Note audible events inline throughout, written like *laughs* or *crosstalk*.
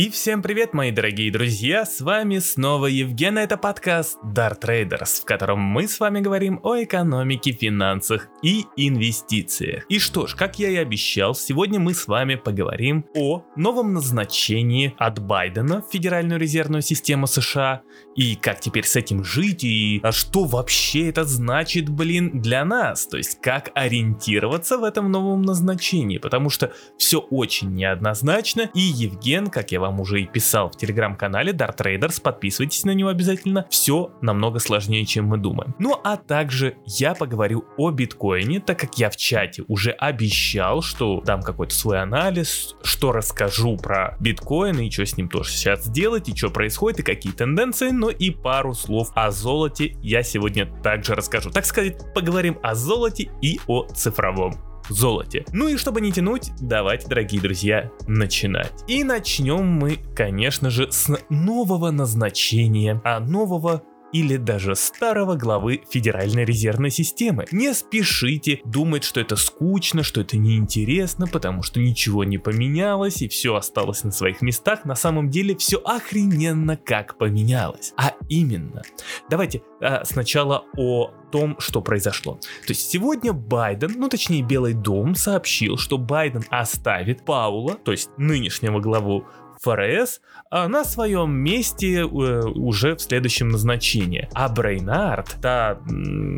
И всем привет, мои дорогие друзья, с вами снова Евген, это подкаст Dart Traders, в котором мы с вами говорим о экономике, финансах и инвестициях. И что ж, как я и обещал, сегодня мы с вами поговорим о новом назначении от Байдена в Федеральную резервную систему США, и как теперь с этим жить, и а что вообще это значит, блин, для нас, то есть как ориентироваться в этом новом назначении, потому что все очень неоднозначно, и Евген, как я вам уже и писал в телеграм-канале Dart Traders, подписывайтесь на него обязательно, все намного сложнее, чем мы думаем. Ну а также я поговорю о биткоине, так как я в чате уже обещал, что дам какой-то свой анализ, что расскажу про биткоин и что с ним тоже сейчас сделать, и что происходит, и какие тенденции, но и пару слов о золоте я сегодня также расскажу. Так сказать, поговорим о золоте и о цифровом золоте. Ну и чтобы не тянуть, давайте, дорогие друзья, начинать. И начнем мы, конечно же, с нового назначения, а нового или даже старого главы Федеральной резервной системы. Не спешите думать, что это скучно, что это неинтересно, потому что ничего не поменялось и все осталось на своих местах. На самом деле все охрененно как поменялось. А именно, давайте а, сначала о том, что произошло. То есть сегодня Байден, ну точнее Белый дом, сообщил, что Байден оставит Паула, то есть нынешнего главу ФРС а на своем месте э, уже в следующем назначении. А Брейнард, та,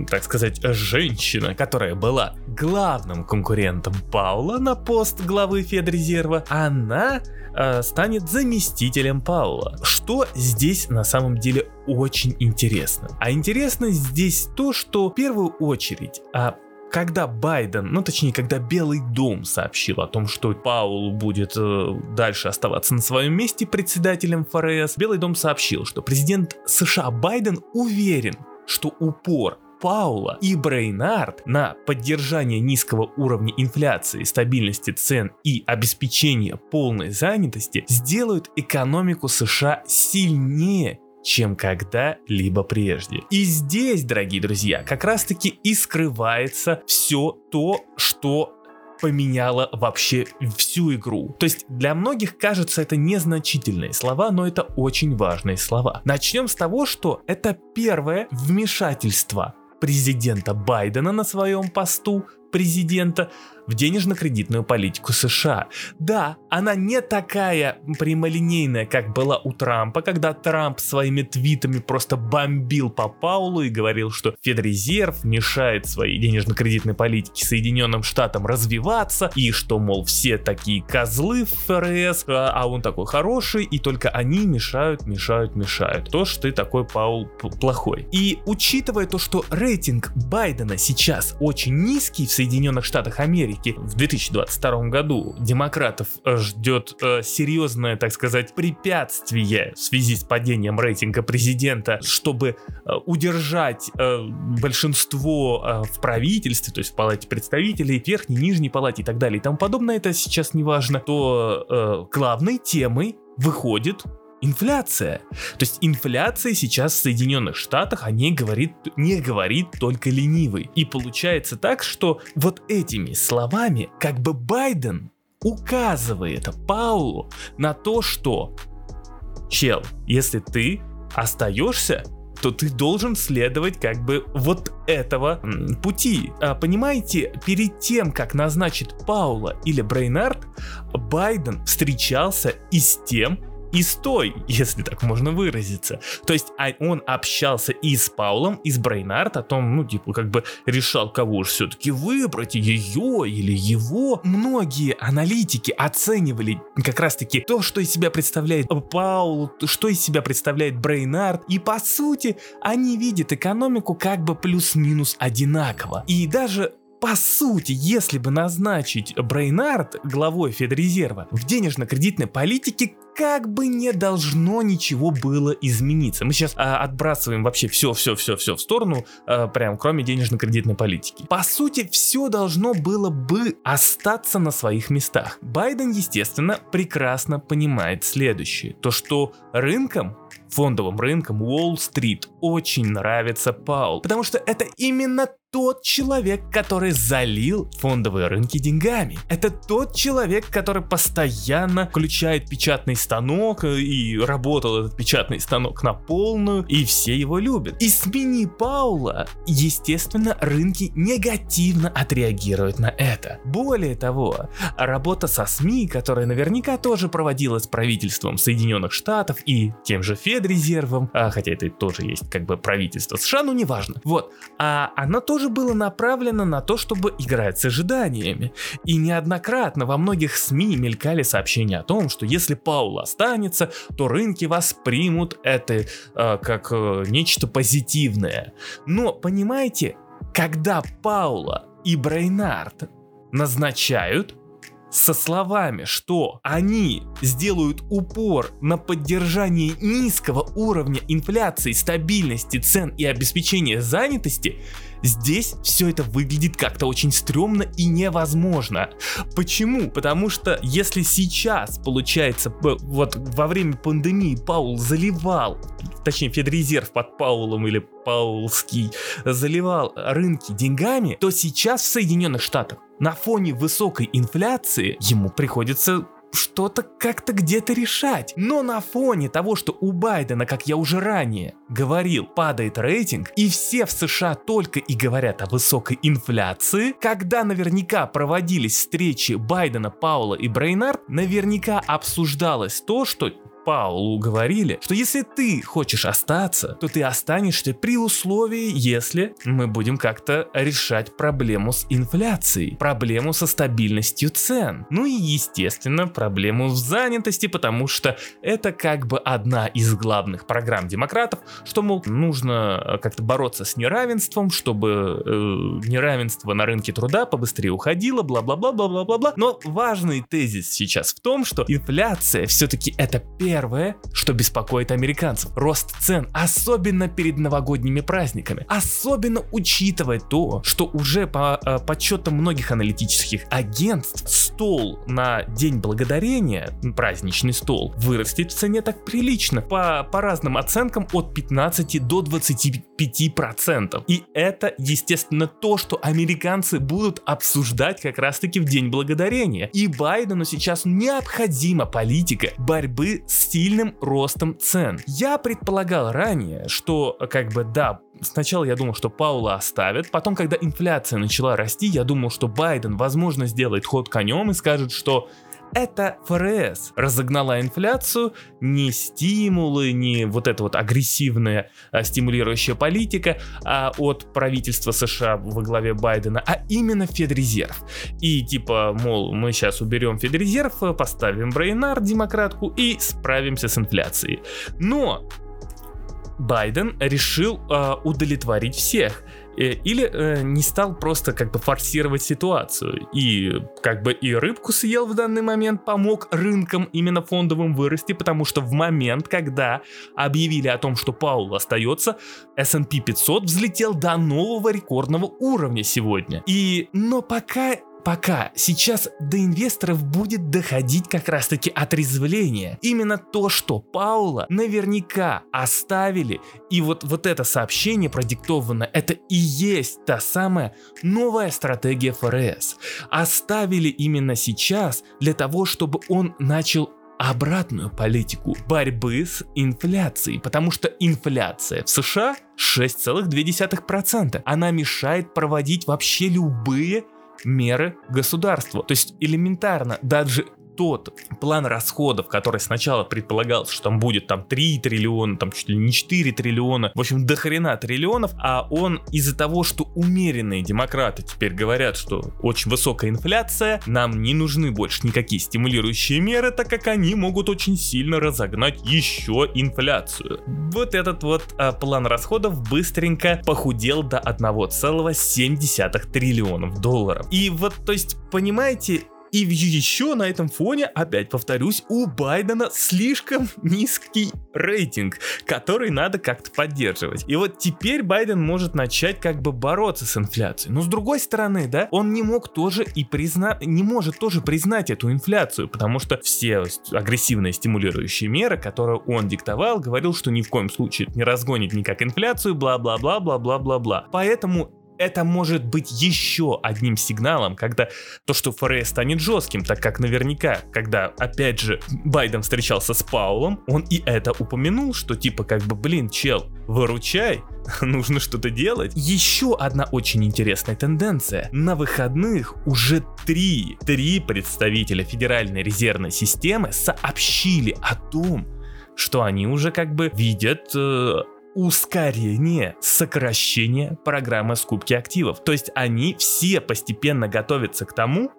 так сказать, женщина, которая была главным конкурентом Паула на пост главы Федрезерва, она э, станет заместителем Паула. Что здесь на самом деле очень интересно? А интересно здесь то, что в первую очередь а когда Байден, ну точнее, когда Белый дом сообщил о том, что Паул будет э, дальше оставаться на своем месте председателем ФРС, Белый дом сообщил, что президент США Байден уверен, что упор Паула и Брейнард на поддержание низкого уровня инфляции, стабильности цен и обеспечение полной занятости сделают экономику США сильнее чем когда-либо прежде. И здесь, дорогие друзья, как раз таки и скрывается все то, что поменяло вообще всю игру. То есть для многих кажется это незначительные слова, но это очень важные слова. Начнем с того, что это первое вмешательство президента Байдена на своем посту президента в денежно-кредитную политику США. Да, она не такая прямолинейная, как была у Трампа, когда Трамп своими твитами просто бомбил по Паулу и говорил, что Федрезерв мешает своей денежно-кредитной политике Соединенным Штатам развиваться, и что, мол, все такие козлы в ФРС, а, а он такой хороший, и только они мешают, мешают, мешают. То, что ты такой, Паул, плохой. И учитывая то, что рейтинг Байдена сейчас очень низкий в Соединенных Штатах Америки, Америки в 2022 году демократов э, ждет э, серьезное, так сказать, препятствие в связи с падением рейтинга президента, чтобы э, удержать э, большинство э, в правительстве, то есть в палате представителей, верхней, нижней палате и так далее и тому подобное, это сейчас не важно, то э, главной темой выходит инфляция. То есть инфляция сейчас в Соединенных Штатах о ней говорит, не говорит только ленивый. И получается так, что вот этими словами как бы Байден указывает Паулу на то, что чел, если ты остаешься, то ты должен следовать как бы вот этого пути. А, понимаете, перед тем, как назначить Паула или Брейнард, Байден встречался и с тем, и с той, если так можно выразиться. То есть а он общался и с Паулом, и с Брейнард о том, ну, типа, как бы решал, кого же все-таки выбрать, ее или его. Многие аналитики оценивали как раз-таки то, что из себя представляет Паул, что из себя представляет Брейнард, и по сути они видят экономику как бы плюс-минус одинаково. И даже по сути, если бы назначить Брейнард главой Федрезерва, в денежно-кредитной политике как бы не должно ничего было измениться. Мы сейчас а, отбрасываем вообще все-все-все-все в сторону, а, прям кроме денежно-кредитной политики. По сути, все должно было бы остаться на своих местах. Байден, естественно, прекрасно понимает следующее. То, что рынком фондовым рынкам Уолл-стрит очень нравится Паул, потому что это именно тот человек, который залил фондовые рынки деньгами. Это тот человек, который постоянно включает печатный станок э, и работал этот печатный станок на полную, и все его любят. И смени Паула, естественно, рынки негативно отреагируют на это. Более того, работа со СМИ, которая наверняка тоже проводилась правительством Соединенных Штатов и тем же Федрезервом, а, хотя это тоже есть как бы правительство США, но неважно. Вот, а она тоже тоже было направлено на то, чтобы играть с ожиданиями. И неоднократно во многих СМИ мелькали сообщения о том, что если Паул останется, то рынки воспримут это э, как э, нечто позитивное. Но, понимаете, когда Паула и Брейнард назначают, со словами, что они сделают упор на поддержание низкого уровня инфляции, стабильности цен и обеспечения занятости, Здесь все это выглядит как-то очень стрёмно и невозможно. Почему? Потому что если сейчас, получается, вот во время пандемии Паул заливал, точнее Федрезерв под Паулом или Паулский заливал рынки деньгами, то сейчас в Соединенных Штатах на фоне высокой инфляции ему приходится что-то как-то где-то решать. Но на фоне того, что у Байдена, как я уже ранее говорил, падает рейтинг, и все в США только и говорят о высокой инфляции, когда наверняка проводились встречи Байдена, Паула и Брейнард, наверняка обсуждалось то, что Паулу говорили, что если ты хочешь остаться, то ты останешься при условии, если мы будем как-то решать проблему с инфляцией, проблему со стабильностью цен. Ну и естественно проблему в занятости, потому что это как бы одна из главных программ демократов, что мол нужно э, как-то бороться с неравенством, чтобы э, неравенство на рынке труда побыстрее уходило, бла-бла-бла-бла-бла-бла. Но важный тезис сейчас в том, что инфляция все-таки это первый Первое, что беспокоит американцев, рост цен, особенно перед новогодними праздниками. Особенно учитывая то, что уже по э, подсчетам многих аналитических агентств стол на День Благодарения, праздничный стол, вырастет в цене так прилично. По, по разным оценкам от 15 до 25 процентов. И это, естественно, то, что американцы будут обсуждать как раз таки в День Благодарения. И Байдену сейчас необходима политика борьбы с сильным ростом цен. Я предполагал ранее, что как бы да, сначала я думал, что Паула оставят, потом, когда инфляция начала расти, я думал, что Байден, возможно, сделает ход конем и скажет, что это ФРС разогнала инфляцию, не стимулы, не вот эта вот агрессивная а, стимулирующая политика а от правительства США во главе Байдена, а именно Федрезерв. И типа, мол, мы сейчас уберем Федрезерв, поставим Брейнар, демократку и справимся с инфляцией. Но Байден решил э, удовлетворить всех. Э, или э, не стал просто как бы форсировать ситуацию. И как бы и рыбку съел в данный момент, помог рынкам именно фондовым вырасти, потому что в момент, когда объявили о том, что Паул остается, S&P 500 взлетел до нового рекордного уровня сегодня. И, но пока Пока сейчас до инвесторов будет доходить как раз таки отрезвление. Именно то, что Паула наверняка оставили, и вот, вот это сообщение продиктовано, это и есть та самая новая стратегия ФРС. Оставили именно сейчас для того, чтобы он начал обратную политику борьбы с инфляцией, потому что инфляция в США 6,2%. Она мешает проводить вообще любые меры государству. То есть элементарно, даже тот план расходов, который сначала предполагался, что там будет там 3 триллиона, там чуть ли не 4 триллиона, в общем, до хрена триллионов, а он из-за того, что умеренные демократы теперь говорят, что очень высокая инфляция, нам не нужны больше никакие стимулирующие меры, так как они могут очень сильно разогнать еще инфляцию. Вот этот вот а, план расходов быстренько похудел до 1,7 триллионов долларов. И вот, то есть, понимаете, И еще на этом фоне, опять повторюсь, у Байдена слишком *laughs* низкий рейтинг, который надо как-то поддерживать. И вот теперь Байден может начать как бы бороться с инфляцией. Но с другой стороны, да, он не мог тоже и признать, не может тоже признать эту инфляцию, потому что все агрессивные стимулирующие меры, которые он диктовал, говорил, что ни в коем случае не разгонит никак инфляцию, бла-бла-бла-бла-бла-бла-бла. Поэтому это может быть еще одним сигналом, когда то, что ФРС станет жестким, так как наверняка, когда, опять же, Байден встречался с Паулом, он и это упомянул, что типа как бы, блин, чел, выручай, *laughs* нужно что-то делать. Еще одна очень интересная тенденция. На выходных уже три, три представителя Федеральной резервной системы сообщили о том, что они уже как бы видят э, ускорение сокращения программы скупки активов. То есть они все постепенно готовятся к тому,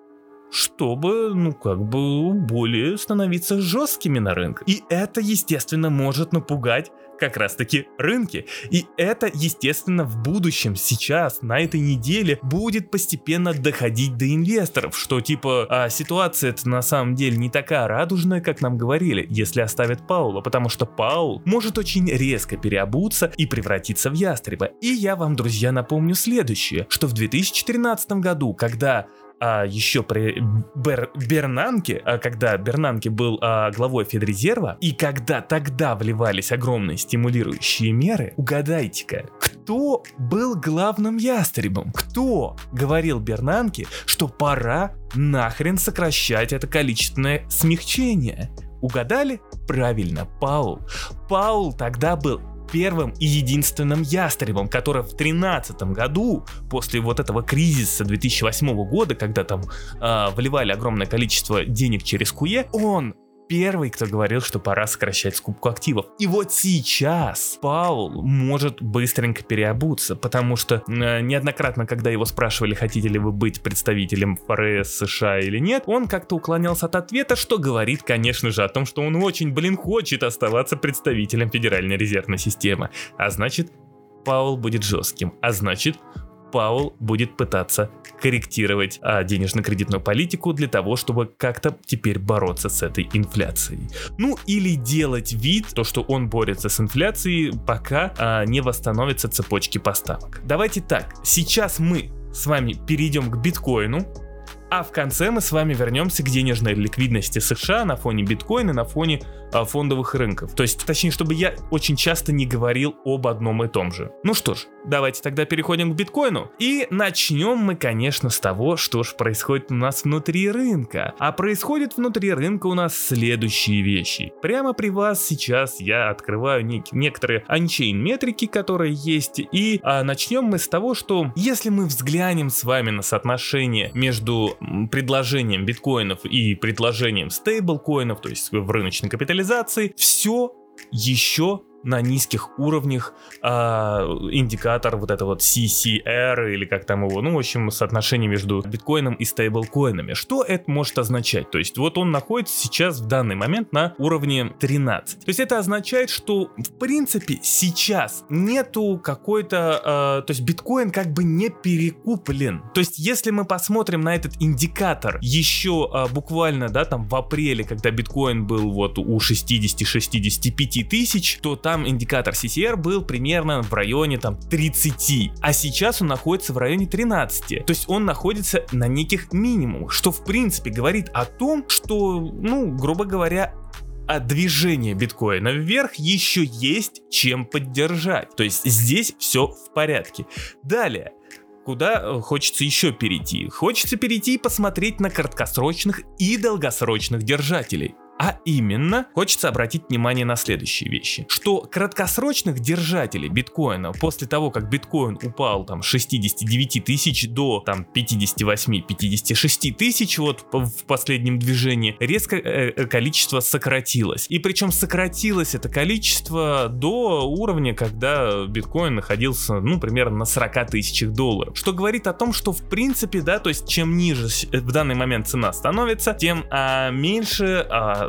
чтобы, ну, как бы более становиться жесткими на рынке. И это, естественно, может напугать как раз таки рынки. И это, естественно, в будущем, сейчас, на этой неделе, будет постепенно доходить до инвесторов, что типа а, ситуация это на самом деле не такая радужная, как нам говорили, если оставят Паула, потому что Паул может очень резко переобуться и превратиться в ястреба. И я вам, друзья, напомню следующее, что в 2013 году, когда а, еще при Бер, Бернанке, а, когда Бернанке был а, главой Федрезерва, и когда тогда вливались огромные стимулирующие меры, угадайте-ка, кто был главным ястребом? Кто говорил Бернанке, что пора нахрен сокращать это количественное смягчение? Угадали? Правильно, Паул. Паул тогда был первым и единственным ястребом, который в 2013 году, после вот этого кризиса 2008 года, когда там э, вливали огромное количество денег через Куе, он первый, кто говорил, что пора сокращать скупку активов. И вот сейчас Паул может быстренько переобуться, потому что э, неоднократно, когда его спрашивали, хотите ли вы быть представителем ФРС США или нет, он как-то уклонялся от ответа, что говорит, конечно же, о том, что он очень, блин, хочет оставаться представителем Федеральной резервной системы. А значит, Паул будет жестким, а значит, Паул будет пытаться корректировать а, денежно-кредитную политику для того, чтобы как-то теперь бороться с этой инфляцией. Ну или делать вид, то, что он борется с инфляцией, пока а, не восстановятся цепочки поставок. Давайте так, сейчас мы с вами перейдем к биткоину, а в конце мы с вами вернемся к денежной ликвидности США на фоне биткоина, на фоне а, фондовых рынков. То есть, точнее, чтобы я очень часто не говорил об одном и том же. Ну что ж, Давайте тогда переходим к биткоину. И начнем мы, конечно, с того, что же происходит у нас внутри рынка. А происходит внутри рынка у нас следующие вещи. Прямо при вас сейчас я открываю нек- некоторые анчейн метрики, которые есть. И а, начнем мы с того, что если мы взглянем с вами на соотношение между предложением биткоинов и предложением стейблкоинов, то есть в рыночной капитализации, все еще на низких уровнях э, индикатор вот это вот CCR или как там его, ну, в общем, соотношение между биткоином и стейблкоинами. Что это может означать? То есть вот он находится сейчас в данный момент на уровне 13. То есть это означает, что в принципе сейчас нету какой-то, э, то есть биткоин как бы не перекуплен. То есть если мы посмотрим на этот индикатор еще э, буквально, да, там в апреле, когда биткоин был вот у 60-65 тысяч, то там там индикатор CCR был примерно в районе там 30, а сейчас он находится в районе 13. То есть он находится на неких минимумах, что в принципе говорит о том, что, ну, грубо говоря, а движение биткоина вверх еще есть чем поддержать. То есть здесь все в порядке. Далее, куда э, хочется еще перейти? Хочется перейти и посмотреть на краткосрочных и долгосрочных держателей. А именно, хочется обратить внимание на следующие вещи. Что краткосрочных держателей биткоина после того, как биткоин упал там 69 тысяч до там 58-56 тысяч вот в последнем движении, резко э, э, количество сократилось. И причем сократилось это количество до уровня, когда биткоин находился, ну, примерно на 40 тысячах долларов. Что говорит о том, что в принципе, да, то есть чем ниже в данный момент цена становится, тем а, меньше а,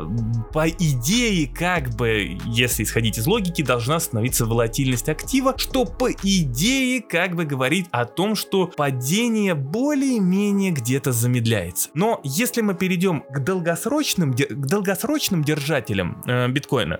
по идее, как бы, если исходить из логики, должна становиться волатильность актива, что по идее как бы говорит о том, что падение более-менее где-то замедляется. Но если мы перейдем к долгосрочным, к долгосрочным держателям э, биткоина,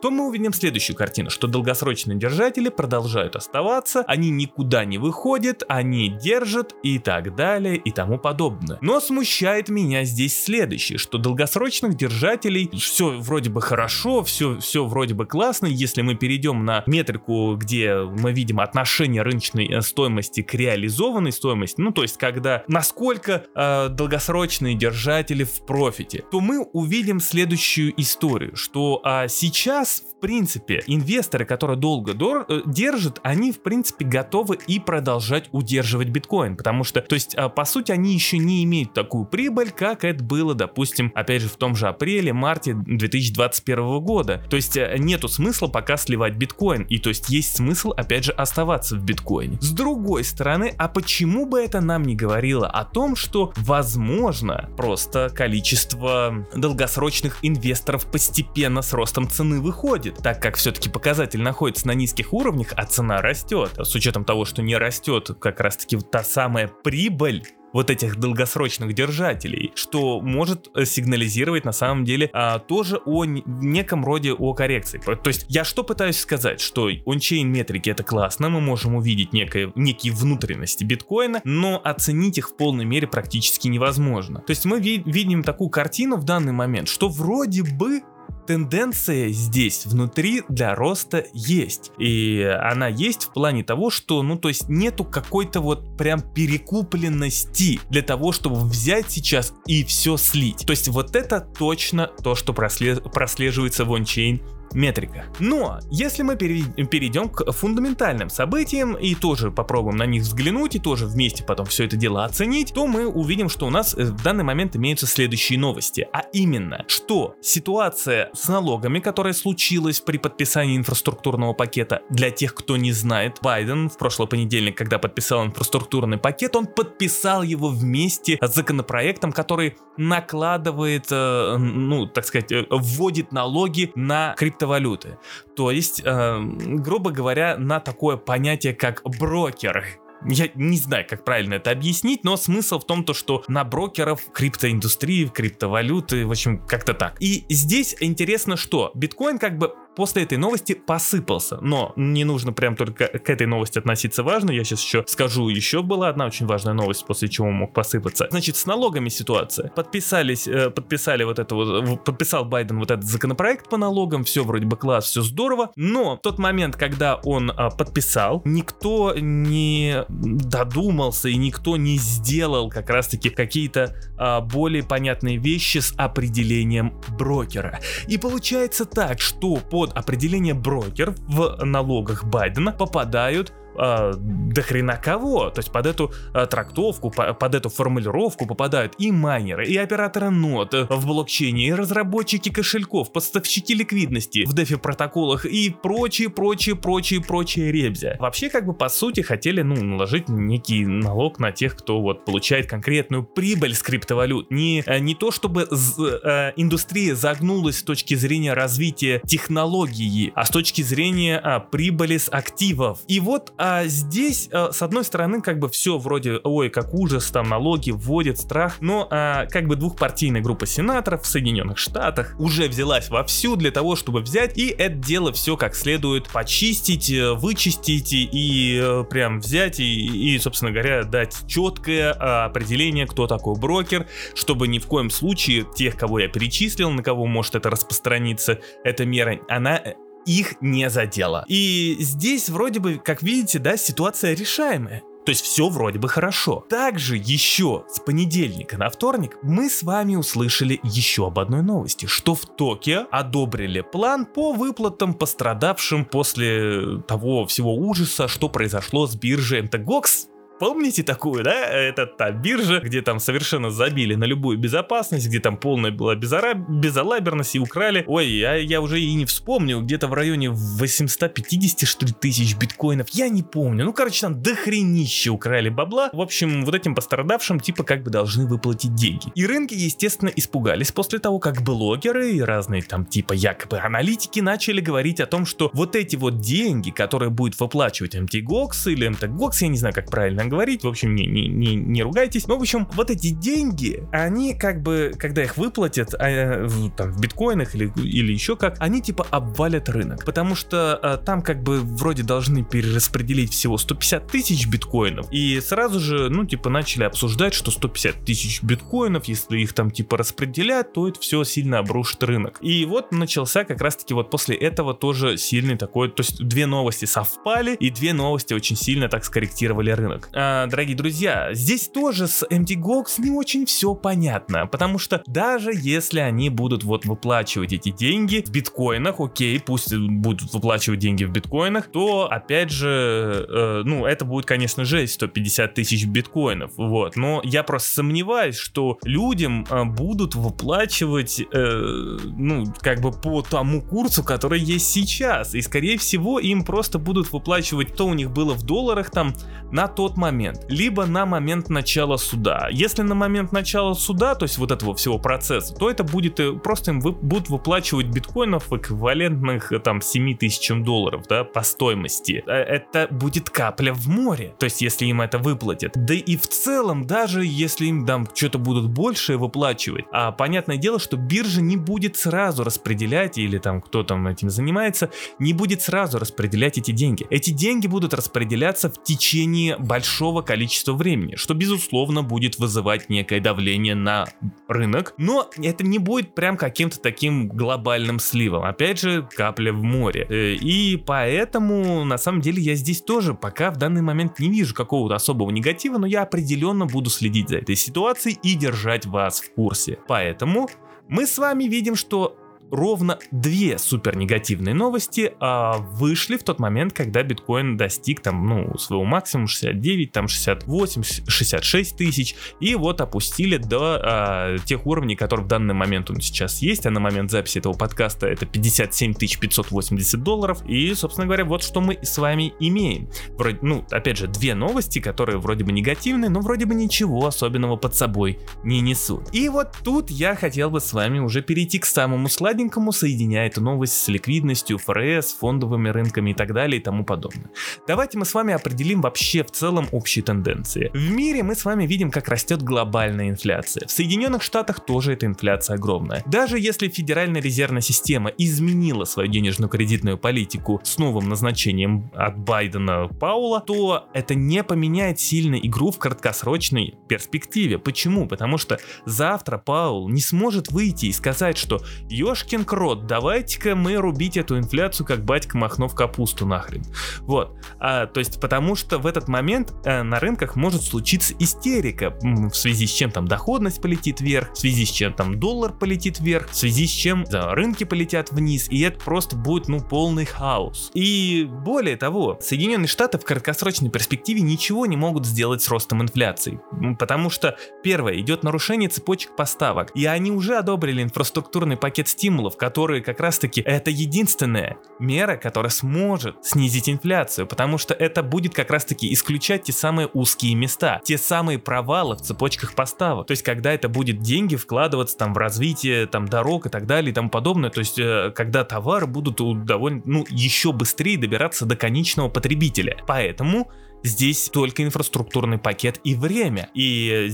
то мы увидим следующую картину, что долгосрочные держатели продолжают оставаться, они никуда не выходят, они держат и так далее и тому подобное. Но смущает меня здесь следующее, что долгосрочных держателей все вроде бы хорошо, все, все вроде бы классно, если мы перейдем на метрику, где мы видим отношение рыночной э, стоимости к реализованной стоимости, ну то есть когда насколько э, долгосрочные держатели в профите, то мы увидим следующую историю, что э, сейчас в принципе инвесторы, которые долго дор- э, держат, они в принципе готовы и продолжать удерживать биткоин, потому что, то есть э, по сути они еще не имеют такую прибыль, как это было, допустим, опять же в том же апреле, марте 2021 года. То есть э, нету смысла пока сливать биткоин, и то есть есть смысл опять же оставаться в биткоине. С другой стороны, а почему бы это нам не говорило о том, что возможно просто количество долгосрочных инвесторов постепенно с ростом цены выходит, так как все-таки показатель находится на низких уровнях, а цена растет. С учетом того, что не растет как раз таки та самая прибыль вот этих долгосрочных держателей, что может э, сигнализировать на самом деле а, тоже о неком роде о коррекции. То есть я что пытаюсь сказать, что ончейн метрики это классно, мы можем увидеть некое, некие внутренности биткоина, но оценить их в полной мере практически невозможно. То есть мы ви видим такую картину в данный момент, что вроде бы тенденция здесь внутри для роста есть. И она есть в плане того, что, ну, то есть нету какой-то вот прям перекупленности для того, чтобы взять сейчас и все слить. То есть вот это точно то, что прослеживается в ончейн метриках. Но если мы перейдем к фундаментальным событиям и тоже попробуем на них взглянуть и тоже вместе потом все это дело оценить, то мы увидим, что у нас э, в данный момент имеются следующие новости. А именно, что ситуация с налогами, которая случилась при подписании инфраструктурного пакета, для тех, кто не знает, Байден в прошлый понедельник, когда подписал инфраструктурный пакет, он подписал его вместе с законопроектом, который накладывает, э, ну, так сказать, э, вводит налоги на крипто криптовалюты. То есть, э, грубо говоря, на такое понятие, как брокер. Я не знаю, как правильно это объяснить, но смысл в том, то, что на брокеров криптоиндустрии, криптовалюты, в общем, как-то так. И здесь интересно, что биткоин как бы после этой новости посыпался. Но не нужно прям только к этой новости относиться важно. Я сейчас еще скажу, еще была одна очень важная новость, после чего мог посыпаться. Значит, с налогами ситуация. Подписались, э, подписали вот это вот, подписал Байден вот этот законопроект по налогам, все вроде бы класс, все здорово. Но в тот момент, когда он э, подписал, никто не додумался и никто не сделал как раз-таки какие-то э, более понятные вещи с определением брокера. И получается так, что по под определение брокер в налогах Байдена попадают э, до хрена кого. То есть под эту э, трактовку, по, под эту формулировку попадают и майнеры, и операторы нот в блокчейне, и разработчики кошельков, поставщики ликвидности в дефи протоколах и прочие, прочие, прочие, прочие ребзя. Вообще как бы по сути хотели ну наложить некий налог на тех, кто вот получает конкретную прибыль с криптовалют. Не, э, не то чтобы э, индустрия загнулась с точки зрения развития технологии, а с точки зрения э, прибыли с активов. И вот а здесь, а, с одной стороны, как бы все вроде, ой, как ужас, там налоги вводят страх, но а, как бы двухпартийная группа сенаторов в Соединенных Штатах уже взялась вовсю для того, чтобы взять и это дело все как следует почистить, э, вычистить и э, прям взять и, и собственно говоря, дать четкое а, определение, кто такой брокер, чтобы ни в коем случае тех, кого я перечислил, на кого может это распространиться, эта мера, она их не задело. И здесь вроде бы, как видите, да, ситуация решаемая. То есть все вроде бы хорошо. Также еще с понедельника на вторник мы с вами услышали еще об одной новости, что в Токио одобрили план по выплатам пострадавшим после того всего ужаса, что произошло с биржей MTGOX Помните такую, да? Это та биржа, где там совершенно забили на любую безопасность, где там полная была безара... безалаберность и украли. Ой, я, я уже и не вспомнил, где-то в районе 850, что ли, тысяч биткоинов. Я не помню. Ну, короче, там дохренище украли бабла. В общем, вот этим пострадавшим типа как бы должны выплатить деньги. И рынки, естественно, испугались после того, как блогеры и разные там типа якобы аналитики начали говорить о том, что вот эти вот деньги, которые будет выплачивать MTGOX или MTGOX, я не знаю, как правильно правильно говорить, в общем, не, не, не, не ругайтесь. Но, в общем, вот эти деньги, они как бы, когда их выплатят, а, там, в биткоинах или, или еще как, они типа обвалят рынок. Потому что а, там как бы вроде должны перераспределить всего 150 тысяч биткоинов. И сразу же, ну, типа, начали обсуждать, что 150 тысяч биткоинов, если их там типа распределять, то это все сильно обрушит рынок. И вот начался как раз-таки вот после этого тоже сильный такой, то есть две новости совпали, и две новости очень сильно так скорректировали рынок э, дорогие друзья, здесь тоже с MTGOX не очень все понятно, потому что даже если они будут вот выплачивать эти деньги в биткоинах, окей, пусть будут выплачивать деньги в биткоинах, то опять же, э, ну это будет, конечно, жесть, 150 тысяч биткоинов, вот, но я просто сомневаюсь, что людям э, будут выплачивать, э, ну, как бы по тому курсу, который есть сейчас, и скорее всего им просто будут выплачивать, то у них было в долларах там на тот момент, либо на момент начала суда. Если на момент начала суда, то есть вот этого всего процесса, то это будет э, просто им вы, будут выплачивать биткоинов эквивалентных э, там 7 тысячам долларов, да, по стоимости. Э, это будет капля в море, то есть если им это выплатят. Да и в целом, даже если им там что-то будут больше выплачивать, а понятное дело, что биржа не будет сразу распределять, или там кто там этим занимается, не будет сразу распределять эти деньги. Эти деньги будут распределяться в течение течение большого количества времени, что безусловно будет вызывать некое давление на рынок, но это не будет прям каким-то таким глобальным сливом, опять же капля в море. Э, и поэтому на самом деле я здесь тоже пока в данный момент не вижу какого-то особого негатива, но я определенно буду следить за этой ситуацией и держать вас в курсе. Поэтому мы с вами видим, что ровно две супер негативные новости а, вышли в тот момент, когда биткоин достиг там, ну, своего максимума 69, там 68, 66 тысяч, и вот опустили до а, тех уровней, которые в данный момент он сейчас есть, а на момент записи этого подкаста это 57 580 долларов, и, собственно говоря, вот что мы с вами имеем. Вроде, ну, опять же, две новости, которые вроде бы негативные, но вроде бы ничего особенного под собой не несут. И вот тут я хотел бы с вами уже перейти к самому сладенькому новенькому соединяет новость с ликвидностью, ФРС, фондовыми рынками и так далее и тому подобное. Давайте мы с вами определим вообще в целом общие тенденции. В мире мы с вами видим, как растет глобальная инфляция. В Соединенных Штатах тоже эта инфляция огромная. Даже если Федеральная резервная система изменила свою денежно-кредитную политику с новым назначением от Байдена Паула, то это не поменяет сильно игру в краткосрочной перспективе. Почему? Потому что завтра Паул не сможет выйти и сказать, что ёшки ёшкин крот, давайте-ка мы рубить эту инфляцию, как батька махнув капусту нахрен. Вот. А, то есть потому что в этот момент а, на рынках может случиться истерика, в связи с чем там доходность полетит вверх, в связи с чем там доллар полетит вверх, в связи с чем да, рынки полетят вниз, и это просто будет ну полный хаос. И более того, Соединенные Штаты в краткосрочной перспективе ничего не могут сделать с ростом инфляции, потому что первое идет нарушение цепочек поставок, и они уже одобрили инфраструктурный пакет стимулов стимулов, которые как раз-таки это единственная мера, которая сможет снизить инфляцию, потому что это будет как раз-таки исключать те самые узкие места, те самые провалы в цепочках поставок. То есть, когда это будет деньги вкладываться там в развитие там дорог и так далее и тому подобное, то есть, э, когда товары будут довольно, ну, еще быстрее добираться до конечного потребителя. Поэтому здесь только инфраструктурный пакет и время. И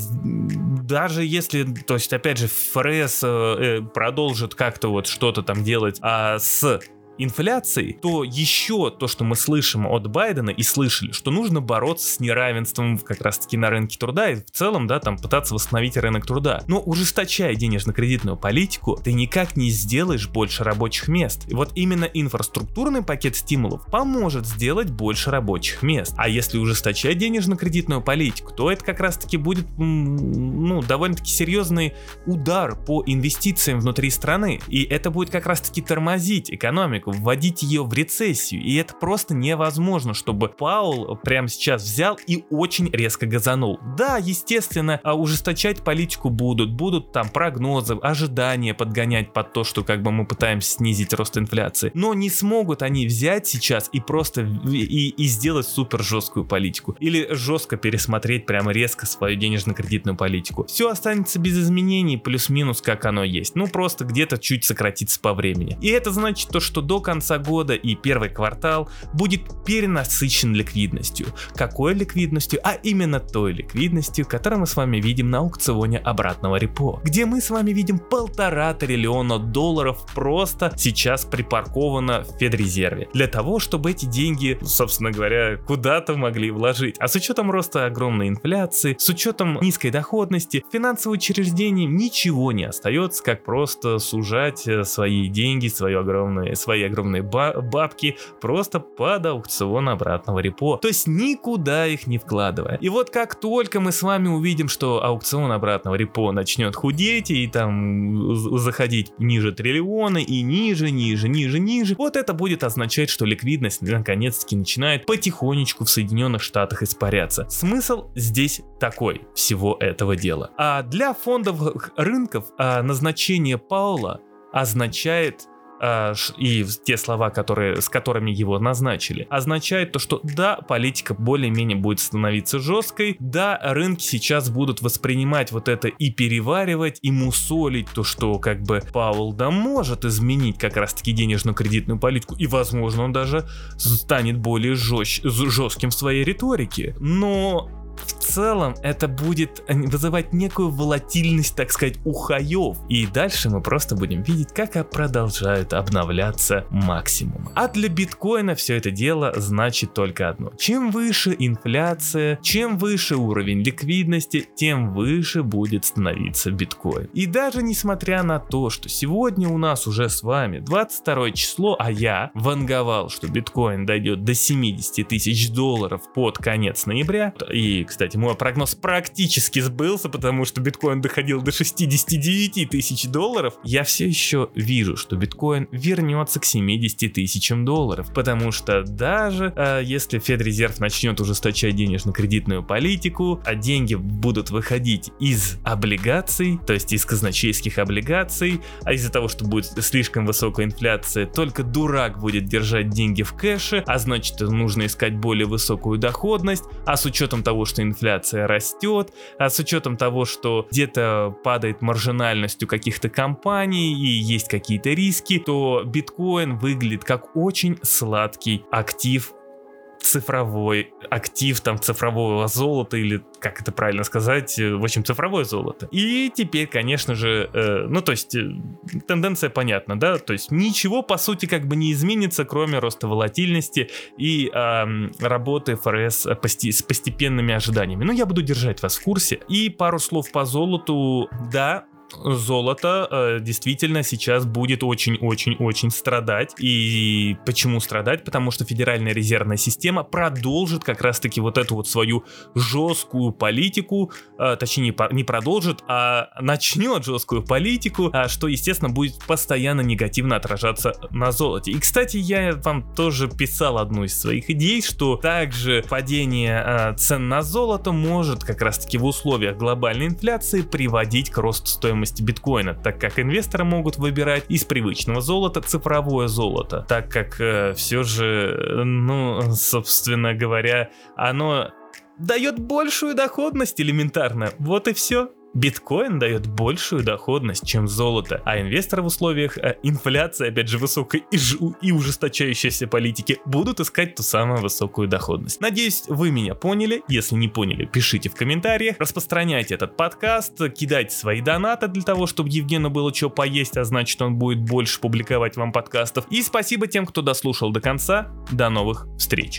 даже если, то есть, опять же, ФРС э, э, продолжит как-то вот что-то там делать а с инфляцией, то еще то, что мы слышим от Байдена и слышали, что нужно бороться с неравенством как раз-таки на рынке труда и в целом, да, там пытаться восстановить рынок труда. Но ужесточая денежно-кредитную политику, ты никак не сделаешь больше рабочих мест. И вот именно инфраструктурный пакет стимулов поможет сделать больше рабочих мест. А если ужесточать денежно-кредитную политику, то это как раз-таки будет, ну, довольно-таки серьезный удар по инвестициям внутри страны. И это будет как раз-таки тормозить экономику вводить ее в рецессию. И это просто невозможно, чтобы Паул прямо сейчас взял и очень резко газанул. Да, естественно, а ужесточать политику будут, будут там прогнозы, ожидания подгонять под то, что как бы мы пытаемся снизить рост инфляции. Но не смогут они взять сейчас и просто и, и сделать супер жесткую политику. Или жестко пересмотреть прямо резко свою денежно-кредитную политику. Все останется без изменений, плюс-минус как оно есть. Ну просто где-то чуть сократится по времени. И это значит то, что до конца года и первый квартал будет перенасыщен ликвидностью. Какой ликвидностью? А именно той ликвидностью, которую мы с вами видим на аукционе обратного репо, где мы с вами видим полтора триллиона долларов просто сейчас припарковано в Федрезерве. Для того, чтобы эти деньги, собственно говоря, куда-то могли вложить. А с учетом роста огромной инфляции, с учетом низкой доходности, финансовые учреждения ничего не остается, как просто сужать э, свои деньги, свои огромные, свои огромные бабки просто под аукцион обратного репо. То есть никуда их не вкладывая. И вот как только мы с вами увидим, что аукцион обратного репо начнет худеть и там заходить ниже триллиона и ниже, ниже, ниже, ниже, вот это будет означать, что ликвидность наконец-таки начинает потихонечку в Соединенных Штатах испаряться. Смысл здесь такой всего этого дела. А для фондовых рынков а, назначение Паула означает а, и те слова, которые, с которыми его назначили, означает то, что да, политика более-менее будет становиться жесткой, да, рынки сейчас будут воспринимать вот это и переваривать, и мусолить то, что как бы Паул да может изменить как раз-таки денежно-кредитную политику, и возможно он даже станет более жест, жестким в своей риторике. Но в целом это будет вызывать некую волатильность, так сказать, у хаев. И дальше мы просто будем видеть, как продолжают обновляться максимум. А для биткоина все это дело значит только одно. Чем выше инфляция, чем выше уровень ликвидности, тем выше будет становиться биткоин. И даже несмотря на то, что сегодня у нас уже с вами 22 число, а я ванговал, что биткоин дойдет до 70 тысяч долларов под конец ноября, и кстати, мой прогноз практически сбылся, потому что биткоин доходил до 69 тысяч долларов. Я все еще вижу, что биткоин вернется к 70 тысячам долларов, потому что даже э, если Федрезерв начнет ужесточать денежно-кредитную политику, а деньги будут выходить из облигаций, то есть из казначейских облигаций, а из-за того, что будет слишком высокая инфляция, только дурак будет держать деньги в кэше, а значит нужно искать более высокую доходность, а с учетом того, что инфляция растет, а с учетом того, что где-то падает маржинальность у каких-то компаний и есть какие-то риски, то биткоин выглядит как очень сладкий актив цифровой актив там цифрового золота или как это правильно сказать, э, в общем цифровое золото. И теперь, конечно же, э, ну то есть э, тенденция понятна, да, то есть ничего по сути как бы не изменится, кроме роста волатильности и э, работы ФРС пости- с постепенными ожиданиями. Но я буду держать вас в курсе. И пару слов по золоту, да, золото э, действительно сейчас будет очень-очень-очень страдать. И почему страдать? Потому что Федеральная резервная система продолжит как раз-таки вот эту вот свою жесткую политику, э, точнее не продолжит, а начнет жесткую политику, э, что, естественно, будет постоянно негативно отражаться на золоте. И, кстати, я вам тоже писал одну из своих идей, что также падение э, цен на золото может как раз-таки в условиях глобальной инфляции приводить к росту стоимости стоимости биткоина, так как инвесторы могут выбирать из привычного золота цифровое золото, так как э, все же, ну, собственно говоря, оно дает большую доходность элементарно. Вот и все. Биткоин дает большую доходность, чем золото, а инвесторы в условиях э, инфляции, опять же, высокой и, жу- и ужесточающейся политики будут искать ту самую высокую доходность. Надеюсь, вы меня поняли. Если не поняли, пишите в комментариях, распространяйте этот подкаст, кидайте свои донаты для того, чтобы Евгену было что поесть, а значит он будет больше публиковать вам подкастов. И спасибо тем, кто дослушал до конца. До новых встреч.